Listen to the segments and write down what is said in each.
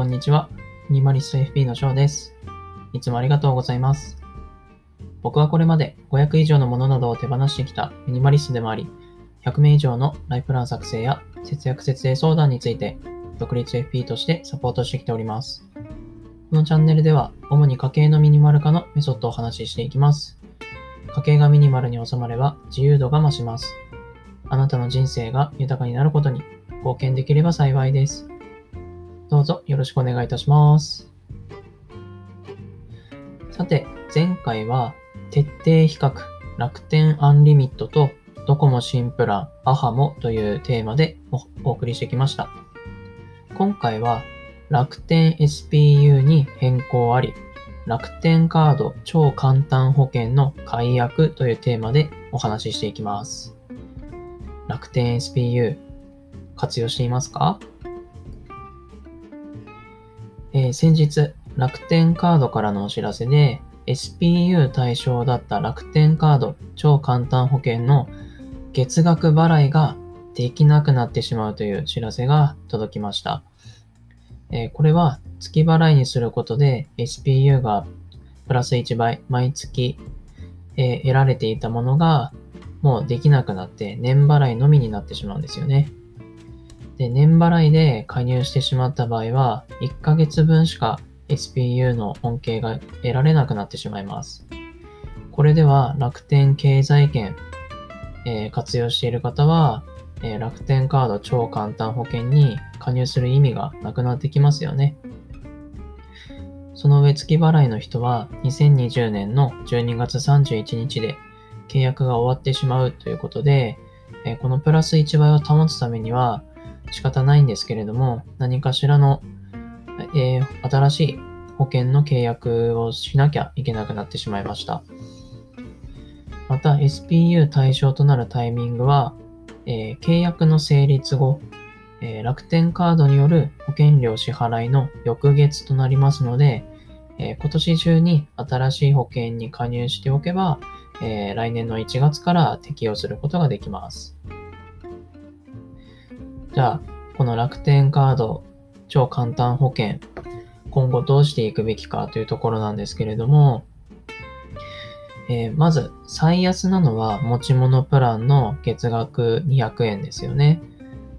こんにちは。ミニマリスト FP の翔です。いつもありがとうございます。僕はこれまで500以上のものなどを手放してきたミニマリストでもあり、100名以上のライフプラン作成や節約節税相談について、独立 FP としてサポートしてきております。このチャンネルでは、主に家計のミニマル化のメソッドをお話ししていきます。家計がミニマルに収まれば自由度が増します。あなたの人生が豊かになることに貢献できれば幸いです。どうぞよろしくお願いいたします。さて、前回は徹底比較、楽天アンリミットとドコモ新プラン、アハモというテーマでお送りしてきました。今回は楽天 SPU に変更あり、楽天カード超簡単保険の解約というテーマでお話ししていきます。楽天 SPU 活用していますか？えー、先日、楽天カードからのお知らせで、SPU 対象だった楽天カード超簡単保険の月額払いができなくなってしまうという知らせが届きました。えー、これは月払いにすることで SPU がプラス1倍毎月、えー、得られていたものがもうできなくなって年払いのみになってしまうんですよね。で、年払いで加入してしまった場合は、1ヶ月分しか SPU の恩恵が得られなくなってしまいます。これでは楽天経済圏、えー、活用している方は、えー、楽天カード超簡単保険に加入する意味がなくなってきますよね。その上月払いの人は2020年の12月31日で契約が終わってしまうということで、えー、このプラス1倍を保つためには仕方ないんですけれども、何かしらの、えー、新しい保険の契約をしなきゃいけなくなってしまいました。また、SPU 対象となるタイミングは、えー、契約の成立後、えー、楽天カードによる保険料支払いの翌月となりますので、え今年中に新しい保険に加入しておけば、え来年の1月から適用することができます。じゃあ、この楽天カード超簡単保険、今後どうしていくべきかというところなんですけれども、えー、まず、最安なのは持ち物プランの月額200円ですよね。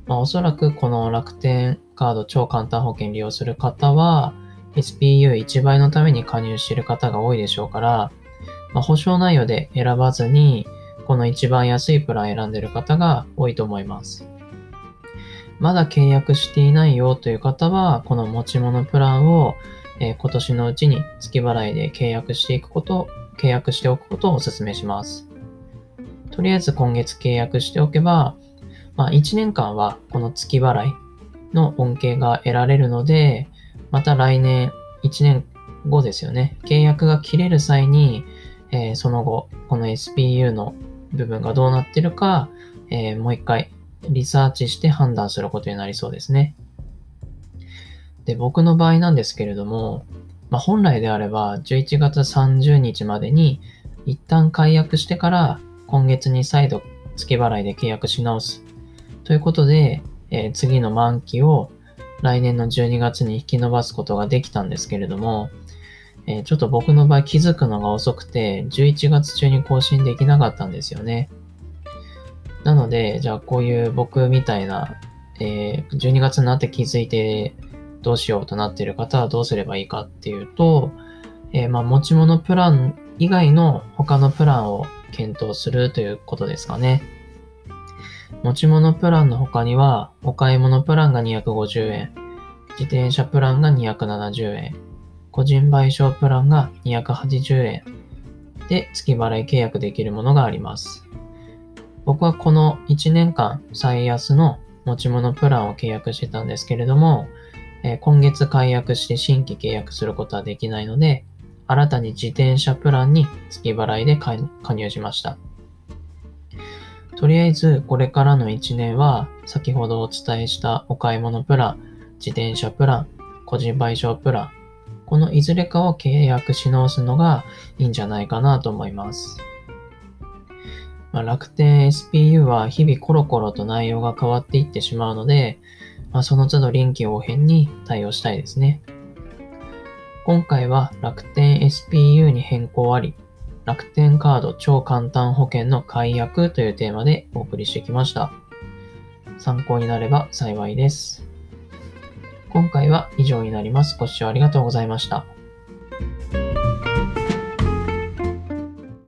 まあ、おそらくこの楽天カード超簡単保険利用する方は、SPU1 倍のために加入している方が多いでしょうから、まあ、保証内容で選ばずに、この一番安いプラン選んでる方が多いと思います。まだ契約していないよという方は、この持ち物プランを、えー、今年のうちに月払いで契約していくこと、契約しておくことをお勧めします。とりあえず今月契約しておけば、まあ1年間はこの月払いの恩恵が得られるので、また来年1年後ですよね。契約が切れる際に、えー、その後、この SPU の部分がどうなってるか、えー、もう一回リサーチして判断することになりそうですね。で、僕の場合なんですけれども、まあ、本来であれば11月30日までに一旦解約してから今月に再度月払いで契約し直すということで、えー、次の満期を来年の12月に引き延ばすことができたんですけれども、えー、ちょっと僕の場合気づくのが遅くて11月中に更新できなかったんですよね。なので、じゃあこういう僕みたいな、えー、12月になって気づいてどうしようとなっている方はどうすればいいかっていうと、えー、まあ持ち物プラン以外の他のプランを検討するということですかね。持ち物プランの他には、お買い物プランが250円、自転車プランが270円、個人賠償プランが280円で月払い契約できるものがあります。僕はこの1年間最安の持ち物プランを契約してたんですけれども、えー、今月解約して新規契約することはできないので、新たに自転車プランに月払いで加入しました。とりあえずこれからの1年は先ほどお伝えしたお買い物プラン、自転車プラン、個人賠償プラン、このいずれかを契約し直すのがいいんじゃないかなと思います。まあ、楽天 SPU は日々コロコロと内容が変わっていってしまうので、まあ、その都度臨機応変に対応したいですね。今回は楽天 SPU に変更あり、楽天カード超簡単保険の解約というテーマでお送りしてきました。参考になれば幸いです。今回は以上になります。ご視聴ありがとうございました。